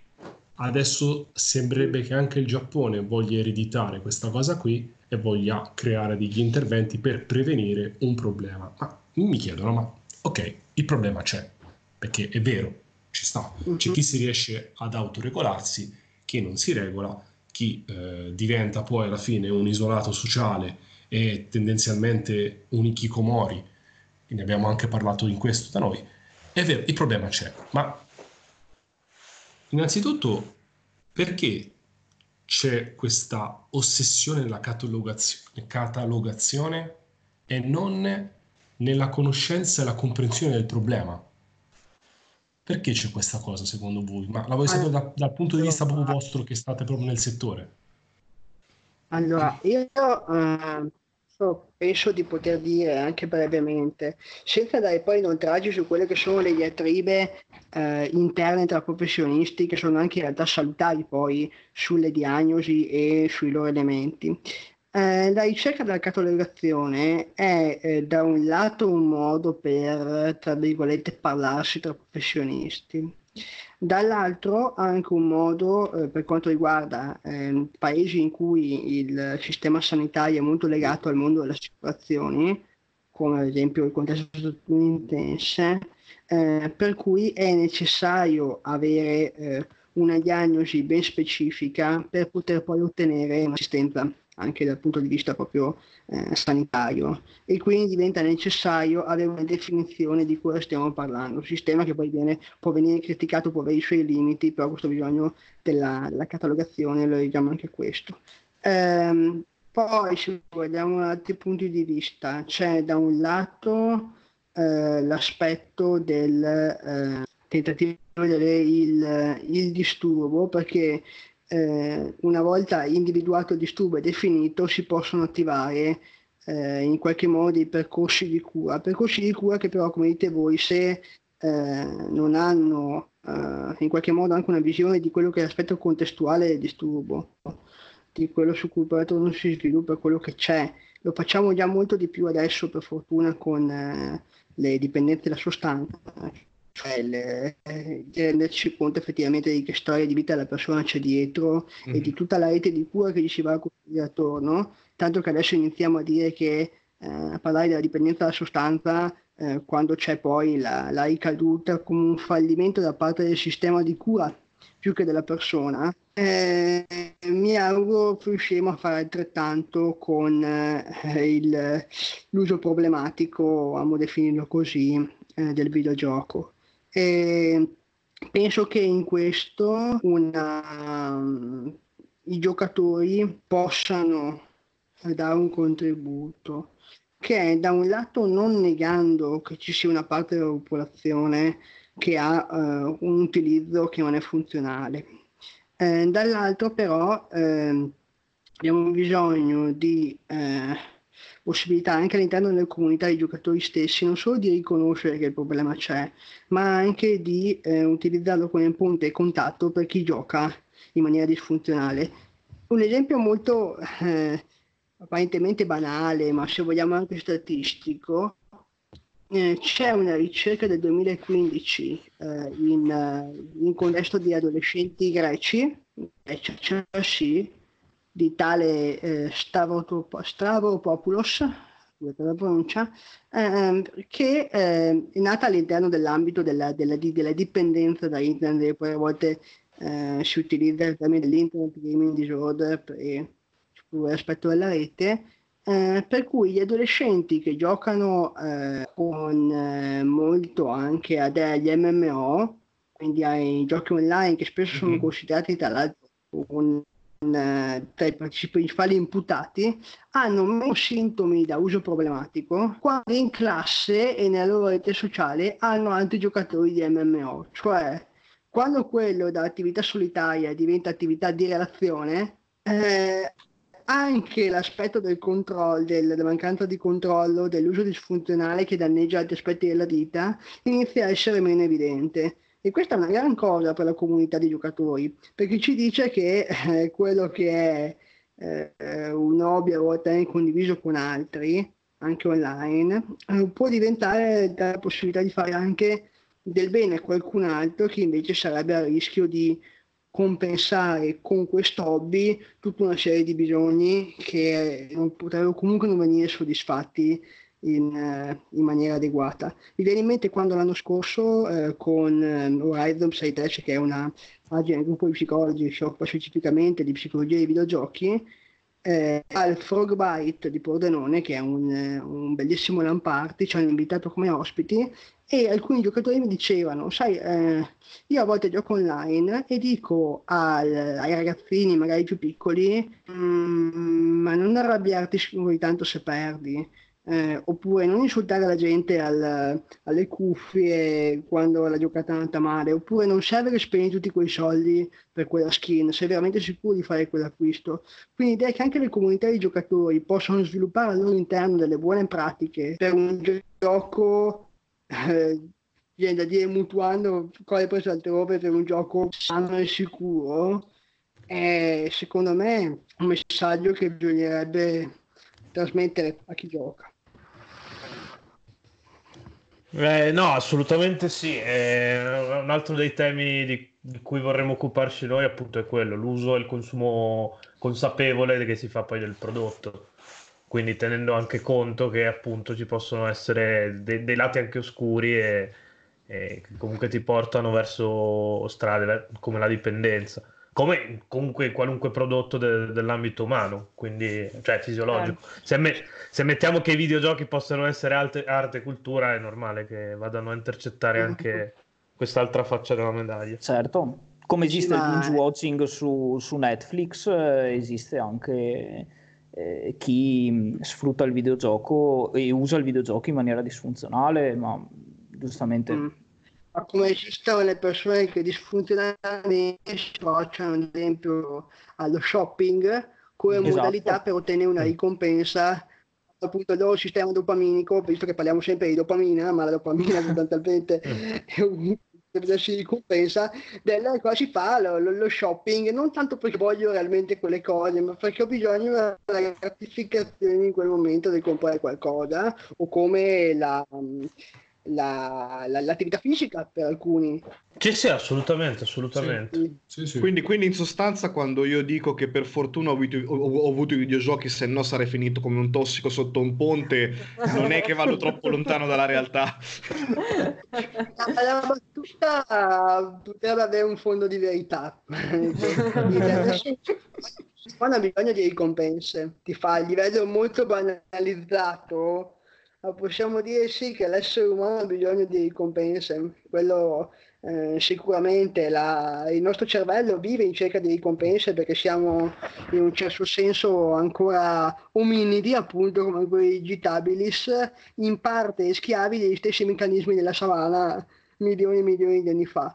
adesso sembrerebbe che anche il Giappone voglia ereditare questa cosa qui e voglia creare degli interventi per prevenire un problema. Ma mi chiedono, ma ok, il problema c'è, perché è vero, ci sta, c'è chi si riesce ad autoregolarsi, chi non si regola, chi eh, diventa poi alla fine un isolato sociale e tendenzialmente un ikikomori, ne abbiamo anche parlato in questo da noi, è vero, il problema c'è, ma innanzitutto perché c'è questa ossessione nella catalogazione, catalogazione e non nella conoscenza e la comprensione del problema. Perché c'è questa cosa secondo voi? Ma la vuoi sapere da, dal punto di vista proprio vostro che state proprio nel settore? Allora, io eh, penso di poter dire anche brevemente, senza dare poi inoltraggi su quelle che sono le diatribe eh, interne tra professionisti, che sono anche in realtà salutari poi sulle diagnosi e sui loro elementi. Eh, la ricerca della catalogazione è eh, da un lato un modo per, tra virgolette, parlarsi tra professionisti, dall'altro anche un modo eh, per quanto riguarda ehm, paesi in cui il sistema sanitario è molto legato al mondo delle assicurazioni, come ad esempio il contesto statunitense, eh, per cui è necessario avere eh, una diagnosi ben specifica per poter poi ottenere un'assistenza anche dal punto di vista proprio eh, sanitario. E quindi diventa necessario avere una definizione di cosa stiamo parlando, un sistema che poi viene, può venire criticato, può avere i suoi limiti, però questo bisogno della, della catalogazione lo vediamo anche questo. Ehm, poi se guardiamo altri punti di vista, c'è da un lato eh, l'aspetto del eh, tentativo di vedere il, il disturbo, perché eh, una volta individuato il disturbo e definito si possono attivare eh, in qualche modo dei percorsi di cura, percorsi di cura che però come dite voi se eh, non hanno eh, in qualche modo anche una visione di quello che è l'aspetto contestuale del disturbo, di quello su cui poi non si sviluppa, quello che c'è, lo facciamo già molto di più adesso per fortuna con eh, le dipendenze da sostanza, cioè di renderci conto effettivamente di che storia di vita la persona c'è dietro mm-hmm. e di tutta la rete di cura che gli si va a costruire attorno, tanto che adesso iniziamo a dire che eh, a parlare della dipendenza dalla sostanza eh, quando c'è poi la, la ricaduta come un fallimento da parte del sistema di cura più che della persona, eh, mi auguro riusciremo a fare altrettanto con eh, il, l'uso problematico, amo definirlo così, eh, del videogioco. E penso che in questo una, i giocatori possano dare un contributo che da un lato non negando che ci sia una parte della popolazione che ha uh, un utilizzo che non è funzionale. Eh, dall'altro però eh, abbiamo bisogno di eh, possibilità anche all'interno delle comunità dei giocatori stessi non solo di riconoscere che il problema c'è, ma anche di eh, utilizzarlo come ponte e contatto per chi gioca in maniera disfunzionale. Un esempio molto eh, apparentemente banale, ma se vogliamo anche statistico, eh, c'è una ricerca del 2015 eh, in, uh, in, contesto di adolescenti greci, sì, di tale eh, Stavropoulos, la pronuncia, ehm, che eh, è nata all'interno dell'ambito della, della, della dipendenza da internet, e poi a volte eh, si utilizza il termine dell'internet gaming disorder per l'aspetto della rete, eh, per cui gli adolescenti che giocano eh, con eh, molto anche a degli MMO, quindi ai giochi online che spesso sono mm-hmm. considerati tra l'altro un, eh, tra i principali imputati, hanno meno sintomi da uso problematico quando in classe e nella loro rete sociale hanno altri giocatori di MMO, cioè quando quello da attività solitaria diventa attività di relazione, eh, anche l'aspetto del controllo, della mancanza di controllo, dell'uso disfunzionale che danneggia altri aspetti della vita, inizia a essere meno evidente. E questa è una gran cosa per la comunità di giocatori, perché ci dice che eh, quello che è eh, un hobby a volte condiviso con altri, anche online, eh, può diventare la possibilità di fare anche del bene a qualcun altro che invece sarebbe a rischio di compensare con questo hobby tutta una serie di bisogni che non potrebbero comunque non venire soddisfatti in, eh, in maniera adeguata. Mi viene in mente quando l'anno scorso eh, con eh, Horizon 6 che è una pagina del gruppo di psicologi che si occupa specificamente di psicologia dei videogiochi, eh, al Frogbite di Pordenone, che è un, un bellissimo lamparty, ci hanno invitato come ospiti e alcuni giocatori mi dicevano, sai, eh, io a volte gioco online e dico al, ai ragazzini magari più piccoli, mm, ma non arrabbiarti così tanto se perdi, eh, oppure non insultare la gente al, alle cuffie quando la giocata è andata male, oppure non serve che spendi tutti quei soldi per quella skin, sei veramente sicuro di fare quell'acquisto. Quindi direi che anche le comunità di giocatori possono sviluppare al loro interno delle buone pratiche per un gioco eh, viene da dire mutuando cose preso altrove per un gioco sano e sicuro è secondo me un messaggio che bisognerebbe trasmettere a chi gioca. Eh, no, assolutamente sì. Eh, un altro dei temi di, di, cui vorremmo occuparci noi appunto è quello, l'uso e il consumo consapevole che si fa poi del prodotto. Quindi tenendo anche conto che appunto ci possono essere de- dei lati anche oscuri e, e che comunque ti portano verso strade come la dipendenza come comunque qualunque prodotto de- dell'ambito umano, quindi cioè fisiologico. Eh. Se, me- se, mettiamo che i videogiochi possano essere arte, arte e cultura, è normale che vadano a intercettare anche quest'altra faccia della medaglia. Certo, come esiste Ma... il binge watching su, su Netflix, eh, esiste anche eh, chi sfrutta il videogioco e usa il videogioco in maniera disfunzionale, ma giustamente... Mm ma come esistono le persone che disfunzionalmente si approcciano ad esempio allo shopping come esatto. modalità per ottenere una ricompensa appunto il loro sistema dopaminico, visto che parliamo sempre di dopamina, ma la dopamina sostanzialmente è un si ricompensa della cosa si fa lo, lo, lo, shopping non tanto perché voglio realmente quelle cose ma perché ho bisogno della gratificazione in quel momento di comprare qualcosa o come la la, la, l'attività fisica per alcuni. Sì, sì, assolutamente, assolutamente. Sì. Sì, sì. Quindi, quindi, in sostanza quando io dico che per fortuna ho avuto, ho, ho avuto i videogiochi, se no sarei finito come un tossico sotto un ponte, non è che vado troppo lontano dalla realtà. La, la battuta potrebbe avere un fondo di verità. Quando ha bisogno di ricompense, ti fa a livello molto banalizzato possiamo dire sì che l'essere umano ha bisogno di ricompense, quello eh, sicuramente la, il nostro cervello vive in cerca di ricompense perché siamo in un certo senso ancora ominidi appunto come quelli digitabilis, in parte schiavi degli stessi meccanismi della savana milioni e milioni di anni fa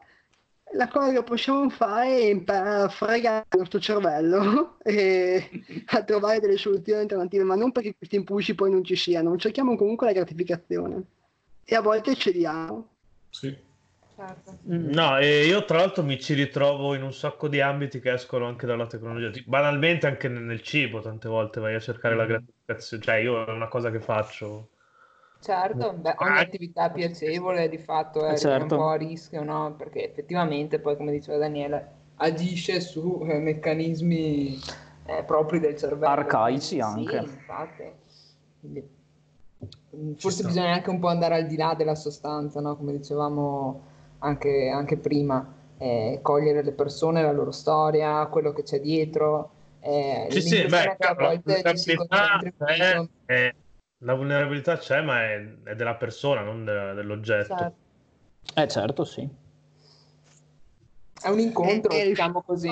la cosa che possiamo fare è imparare a fregare il nostro cervello e a trovare delle soluzioni alternative, ma non perché questi impulsi poi non ci siano, cerchiamo comunque la gratificazione e a volte cediamo. Sì. Certo. No, e io tra l'altro mi ci ritrovo in un sacco di ambiti che escono anche dalla tecnologia. Banalmente anche nel cibo, tante volte vai a cercare la mm. gratificazione. Cioè, io è una cosa che faccio Certo, beh, ogni attività piacevole di fatto è certo. un po' a rischio, no? Perché effettivamente poi, come diceva Daniele, agisce su eh, meccanismi eh, propri del cervello. Arcaici anche. Sì, infatti. Quindi, mm, forse bisogna anche un po' andare al di là della sostanza, no? Come dicevamo anche, anche prima, eh, cogliere le persone, la loro storia, quello che c'è dietro. Eh, sì, sì, beh, a volte ci si la vulnerabilità c'è, ma è, è della persona, non de- dell'oggetto. Certo. Eh certo, sì. È un incontro, è, diciamo così.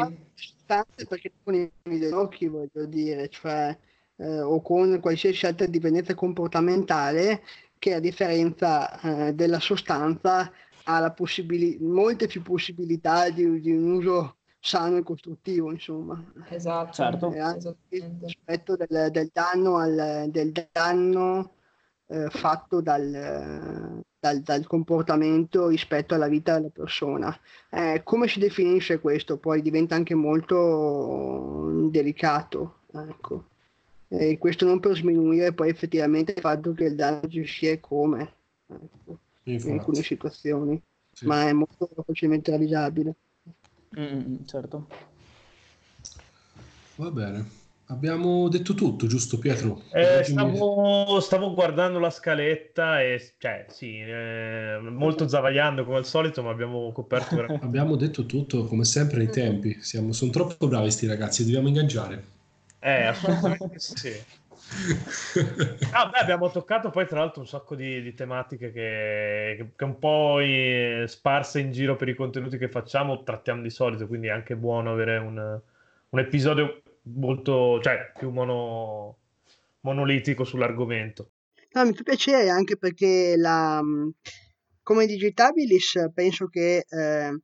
Perché con i videogiochi, voglio dire, cioè, eh, o con qualsiasi scelta di dipendenza comportamentale, che a differenza eh, della sostanza ha possibili- molte più possibilità di, di un uso sano e costruttivo, insomma. Esatto, certo. Rispetto del, del, danno, al, del danno eh, fatto dal, dal, dal, comportamento rispetto alla vita della persona. Eh, come si definisce questo? Poi diventa anche molto delicato. Ecco. E questo non per sminuire poi effettivamente il fatto che il danno ci sia e come, ecco, in alcune situazioni, sì. ma è molto facilmente realizzabile. Mm, certo. Va bene. Abbiamo detto tutto, giusto Pietro? Eh, stavo, stavo, guardando la scaletta e cioè sì, eh, molto zavagliando come al solito, ma abbiamo coperto veramente. abbiamo detto tutto come sempre nei tempi. Siamo, sono troppo bravi sti ragazzi, dobbiamo ingaggiare. Eh, assolutamente sì ah, beh, abbiamo toccato poi tra l'altro un sacco di, di tematiche che, che, un po' sparse in giro per i contenuti che facciamo trattiamo di solito, quindi è anche buono avere un, un episodio molto, cioè più mono, monolitico sull'argomento. No, mi fa piacere anche perché la, come Digitabilis penso che eh,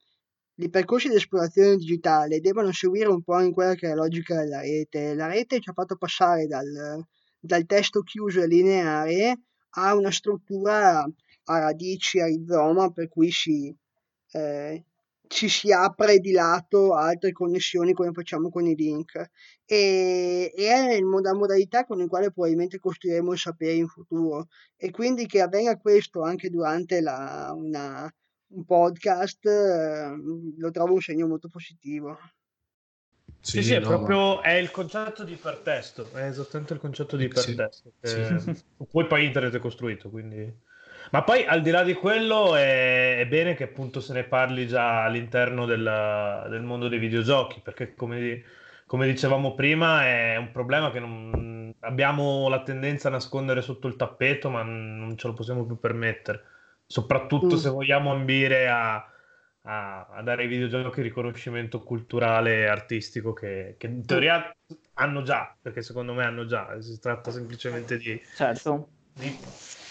i percorsi di esplorazione digitale devono seguire un po' in quella che è la logica della rete. La rete ci ha fatto passare dal, dal testo chiuso e lineare a una struttura a radici, a rizoma, per cui si, eh, ci si apre di lato altre connessioni come facciamo con i link e, e è la modalità con la quale probabilmente costruiremo il sapere in futuro e quindi che avvenga questo anche durante la, una, un podcast eh, lo trovo un segno molto positivo. Sì, sì, sì, è no, proprio ma... è il concetto di ipertesto, è esattamente il concetto di ipertesto. Sì, che... Poi poi internet è costruito, quindi... Ma poi al di là di quello è, è bene che appunto se ne parli già all'interno della... del mondo dei videogiochi, perché come, come, dicevamo prima è un problema che non... abbiamo la tendenza a nascondere sotto il tappeto, ma non ce lo possiamo più permettere soprattutto mm. se vogliamo ambire a, a, a, dare ai videogiochi riconoscimento culturale e artistico che, che, in teoria hanno già, perché secondo me hanno già, si tratta semplicemente di, certo. di,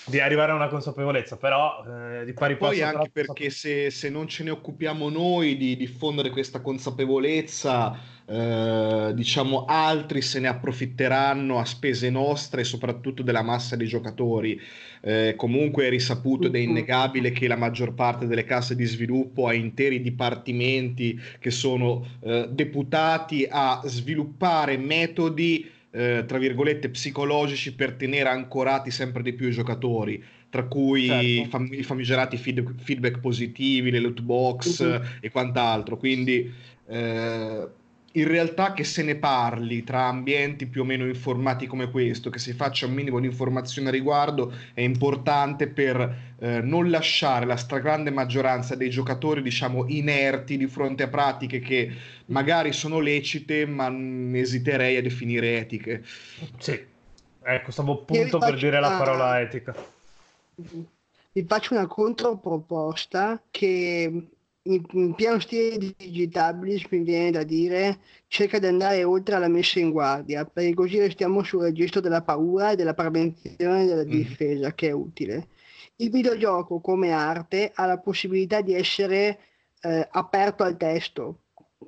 di arrivare a una consapevolezza, però eh, di pari Poi anche perché se, se, non ce ne occupiamo noi di diffondere questa consapevolezza, eh, diciamo altri se ne approfitteranno a spese nostre e soprattutto della massa di giocatori. Eh, comunque è risaputo ed è innegabile che la maggior parte delle casse di sviluppo ha interi dipartimenti che sono eh, deputati a sviluppare metodi eh, tra virgolette, psicologici per tenere ancorati sempre di più i giocatori, tra cui certo. i, fam- i, famigerati feed- feedback positivi, le loot box uh-huh. e quant'altro. Quindi eh, in realtà che se ne parli tra ambienti più o meno informati come questo, che si faccia un minimo di informazione a riguardo, è importante per eh, non lasciare la stragrande maggioranza dei giocatori, diciamo, inerti di fronte a pratiche che magari sono lecite, ma esiterei a definire etiche. Sì, ecco, stavo appunto per dire una... la parola etica. Vi faccio una controproposta che in, in pieno stile digitabilis mi viene da dire cerca di andare oltre alla messa in guardia perché così restiamo sul registro della paura e della prevenzione della mm. difesa mm. che è utile il videogioco come arte ha la possibilità di essere eh, aperto al testo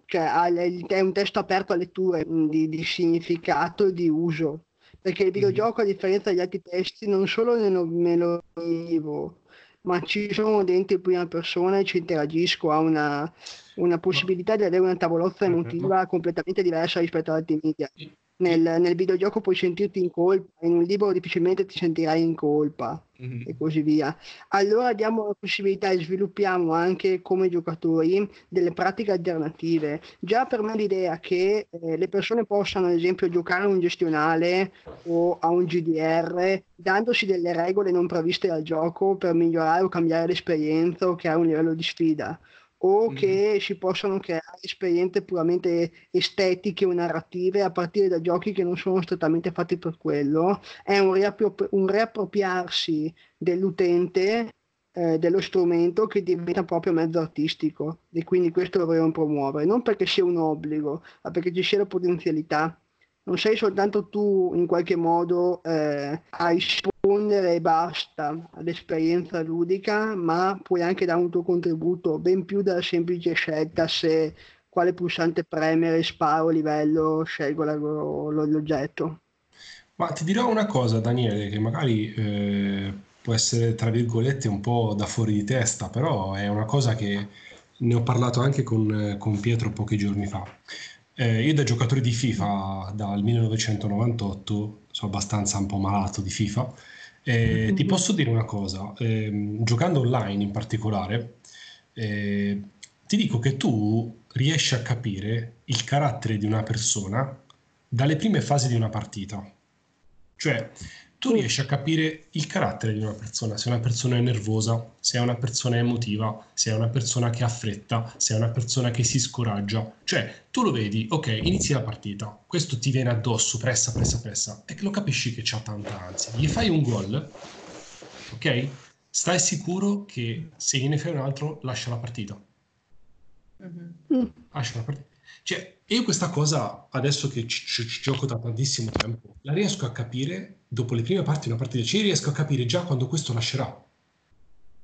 cioè è un testo aperto a letture mm, di, di significato e di uso perché il mm. videogioco a differenza degli altri testi non solo me lo vivo ma ci sono dentro in prima persona e ci interagisco, ha una, una possibilità di avere una tavolozza emotiva completamente diversa rispetto ad altri media. Nel, nel, videogioco puoi sentirti in colpa, in un libro difficilmente ti sentirai in colpa mm-hmm. e così via. Allora diamo la possibilità e sviluppiamo anche come giocatori delle pratiche alternative. Già per me l'idea che eh, le persone possano ad esempio giocare a un gestionale o a un GDR dandosi delle regole non previste dal gioco per migliorare o cambiare l'esperienza o creare un livello di sfida o mm. che si possono creare esperienze puramente estetiche o narrative a partire da giochi che non sono strettamente fatti per quello, è un, riappro- un riappropriarsi dell'utente eh, dello strumento che diventa proprio mezzo artistico e quindi questo lo vogliamo promuovere, non perché sia un obbligo, ma perché ci sia la potenzialità non sei soltanto tu in qualche modo eh, a rispondere e basta all'esperienza ludica, ma puoi anche dare un tuo contributo ben più della semplice scelta se quale pulsante premere, sparo, livello, scelgo la, lo, l'oggetto. Ma ti dirò una cosa, Daniele, che magari eh, può essere tra virgolette un po' da fuori di testa, però è una cosa che ne ho parlato anche con, con Pietro pochi giorni fa. Eh, io da giocatore di FIFA dal 1998 sono abbastanza un po' malato di FIFA. Eh, ti posso dire una cosa, eh, giocando online in particolare, eh, ti dico che tu riesci a capire il carattere di una persona dalle prime fasi di una partita. Cioè, tu riesci a capire il carattere di una persona, se una persona è nervosa, se è una persona emotiva, se è una persona che ha fretta, se è una persona che si scoraggia. Cioè, tu lo vedi, ok, inizi la partita, questo ti viene addosso, pressa, pressa, pressa, e lo capisci che c'ha tanta ansia. Gli fai un gol, ok? Stai sicuro che se gliene fai un altro, lascia la partita. Mm-hmm. Lascia la partita. Cioè, io questa cosa, adesso che ci, ci, ci, gioco da tantissimo tempo, la riesco a capire dopo le prime parti una partita. Ci riesco a capire già quando questo lascerà.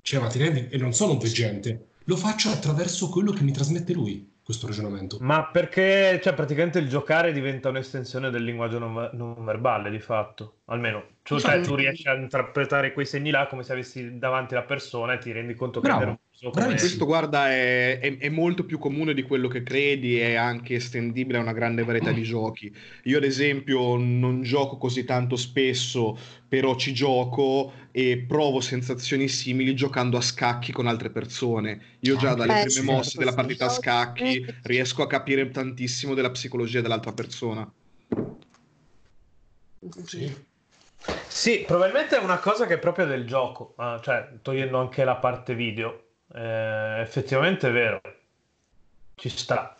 Cioè, ma ti rendi? E non sono un veggente. Lo faccio attraverso quello che mi trasmette lui questo ragionamento. Ma perché cioè, praticamente il giocare diventa un'estensione del linguaggio non, non verbale, di fatto. Almeno cioè, cioè, tu riesci a interpretare quei segni là come se avessi davanti la persona e ti rendi conto Bravo. che. Come... Questo, guarda, è, è, è, molto più comune di quello che credi, è anche estendibile a una grande varietà di giochi. Io, ad esempio, non gioco così tanto spesso, però ci gioco e provo sensazioni simili giocando a scacchi con altre persone. Io già dalle eh, prime certo, mosse della partita a scacchi riesco a capire tantissimo della psicologia dell'altra persona. Sì. Sì, probabilmente è una cosa che è proprio del gioco, ah, cioè togliendo anche la parte video. Eh, effettivamente è vero, ci sta.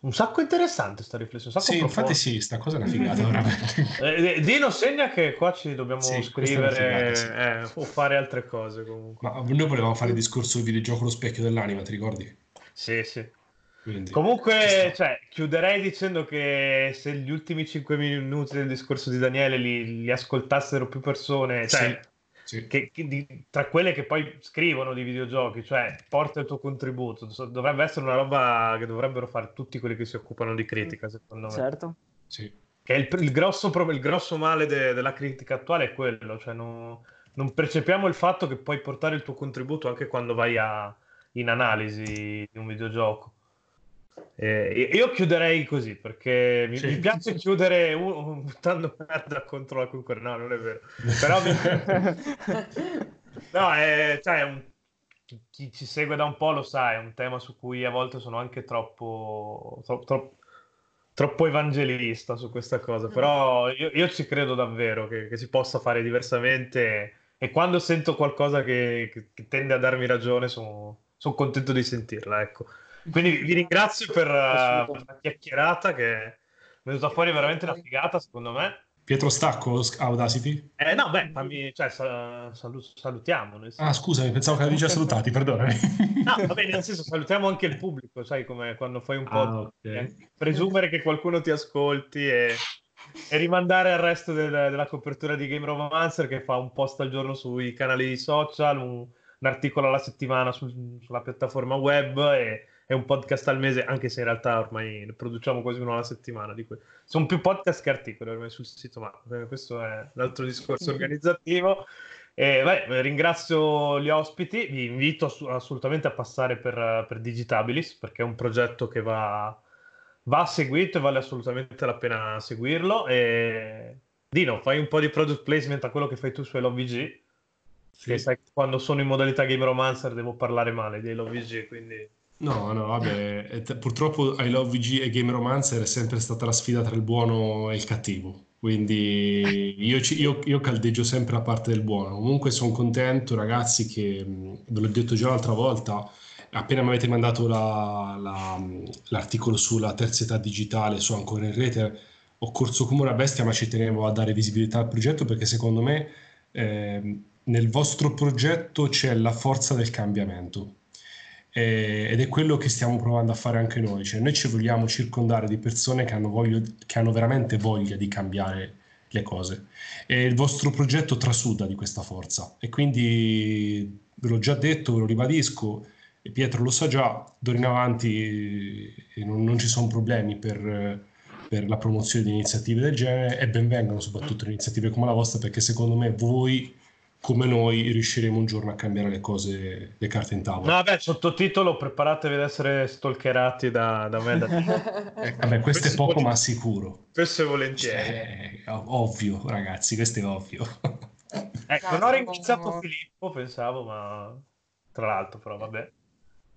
Un sacco interessante sta riflessione. sì, profondo. infatti sì, sta cosa è una figata veramente. Eh, Dino segna che qua ci dobbiamo sì, scrivere sì. eh, o fare altre cose comunque. Ma noi volevamo fare il discorso del videogioco lo specchio dell'anima, ti ricordi? Sì, sì. Quindi, Comunque, cioè, chiuderei dicendo che se gli ultimi 5 minuti del discorso di Daniele li, li ascoltassero più persone, cioè, sì, sì. Che, che di, tra quelle che poi scrivono di videogiochi, cioè porta il tuo contributo, dovrebbe essere una roba che dovrebbero fare tutti quelli che si occupano di critica, secondo me. Certo. Sì. Che il, il, grosso, il grosso male de, della critica attuale è quello, cioè non, non percepiamo il fatto che puoi portare il tuo contributo anche quando vai a, in analisi di un videogioco. Eh, io chiuderei così perché mi, sì. mi piace chiudere buttando merda contro la concorrenza. No, non è vero. Però mi... no, è, cioè, un... chi ci segue da un po' lo sa, è un tema su cui a volte sono anche troppo, troppo, troppo, troppo evangelista su questa cosa. Però io, io ci credo davvero che, che, si possa fare diversamente. E quando sento qualcosa che, che, che tende a darmi ragione, sono, sono contento di sentirla. Ecco. Quindi vi ringrazio per, uh, per la chiacchierata che è venuta fuori veramente una figata, secondo me. Pietro Stacco, Audacity? Eh no, beh, fammi, cioè, salu- salutiamo. Ah, scusami, pensavo che avevi già salutati, perdonami. No, va bene, nel senso, salutiamo anche il pubblico, sai, come quando fai un po' ah, okay. presumere che qualcuno ti ascolti e, e rimandare al resto del, della copertura di Game Romancer che fa un post al giorno sui canali social, un, un articolo alla settimana sul, sulla piattaforma web e è un podcast al mese, anche se in realtà ormai ne produciamo quasi uno alla settimana. Di que- Sono più podcast che articoli ormai sul sito, ma eh, questo è un altro discorso organizzativo. E, beh, ringrazio gli ospiti, vi invito ass- assolutamente a passare per, per, Digitabilis perché è un progetto che va, va seguito e vale assolutamente la pena seguirlo. E... Dino, fai un po' di product placement a quello che fai tu su LOVG. Sì. Che sai, quando sono in modalità Game Romancer devo parlare male di LOVG, quindi No, no, vabbè, purtroppo I Love VG e Game Romancer è sempre stata la sfida tra il buono e il cattivo, quindi io, ci, io, io caldeggio sempre la parte del buono. Comunque sono contento, ragazzi, che ve l'ho detto già l'altra volta, appena mi avete mandato la, la, l'articolo sulla terza età digitale su Ancora in Rete, ho corso come una bestia, ma ci tenevo a dare visibilità al progetto perché secondo me eh, nel vostro progetto c'è la forza del cambiamento eh, ed è quello che stiamo provando a fare anche noi, cioè noi ci vogliamo circondare di persone che hanno, voglia, che hanno veramente voglia di cambiare le cose. E il vostro progetto trasuda di questa forza. E quindi ve l'ho già detto, ve lo ribadisco e Pietro lo sa già, d'ora in avanti eh, non, non ci sono problemi per, per la promozione di iniziative del genere e benvengano soprattutto iniziative come la vostra perché secondo me voi come noi riusciremo un giorno a cambiare le cose, le carte in tavola. No, vabbè, sottotitolo, preparatevi ad essere stalkerati da, da me. Da... eh, vabbè, questo è poco ma sicuro. Questo è volentieri. Cioè, ovvio, ragazzi, questo è ovvio. ecco, non ho ringraziato Filippo, pensavo, ma tra l'altro, però vabbè.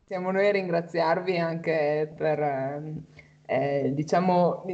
Siamo noi a ringraziarvi anche per, eh, diciamo,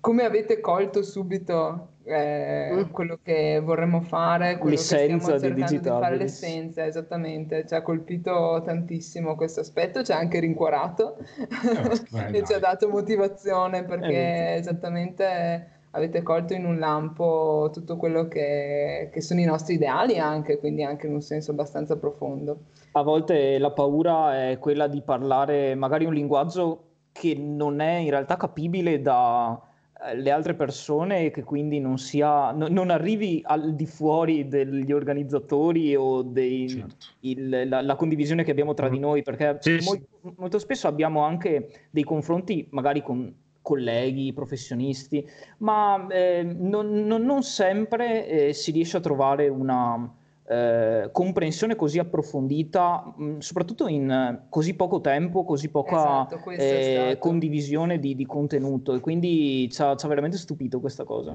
come avete colto subito eh, mm. quello che vorremmo fare, quello l'essenza che stiamo cercando di, di fare, l'essenza, esattamente, ci ha colpito tantissimo questo aspetto, ci ha anche rincuorato. Eh, e ci ha dato motivazione perché eh, esattamente avete colto in un lampo tutto quello che, che, sono i nostri ideali anche, quindi anche in un senso abbastanza profondo. A volte la paura è quella di parlare magari un linguaggio che non è in realtà capibile da eh, le altre persone e che quindi non, sia, no, non arrivi al di fuori degli organizzatori o dei, certo. il, la, la, condivisione che abbiamo tra di mm. noi, perché sì, molto, sì. molto spesso abbiamo anche dei confronti magari con colleghi, professionisti, ma eh, non, non, non, sempre eh, si riesce a trovare una, eh, comprensione così approfondita, mh, soprattutto in eh, così poco tempo, così poca esatto, eh, condivisione di, di, contenuto e quindi ci ha, ci ha, veramente stupito questa cosa.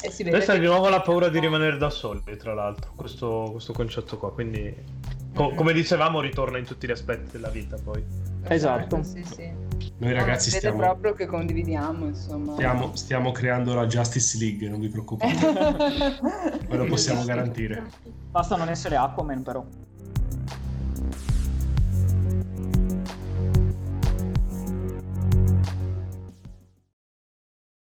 Questa che... è di nuovo la paura di rimanere da soli, tra l'altro, questo, questo concetto qua, quindi co- come dicevamo ritorna in tutti gli aspetti della vita poi. Esatto. esatto. Sì, sì. Noi ragazzi no, stiamo... proprio che condividiamo, insomma. Stiamo, stiamo, creando la Justice League, non vi preoccupate. Ve lo possiamo garantire. Basta non essere Aquaman però.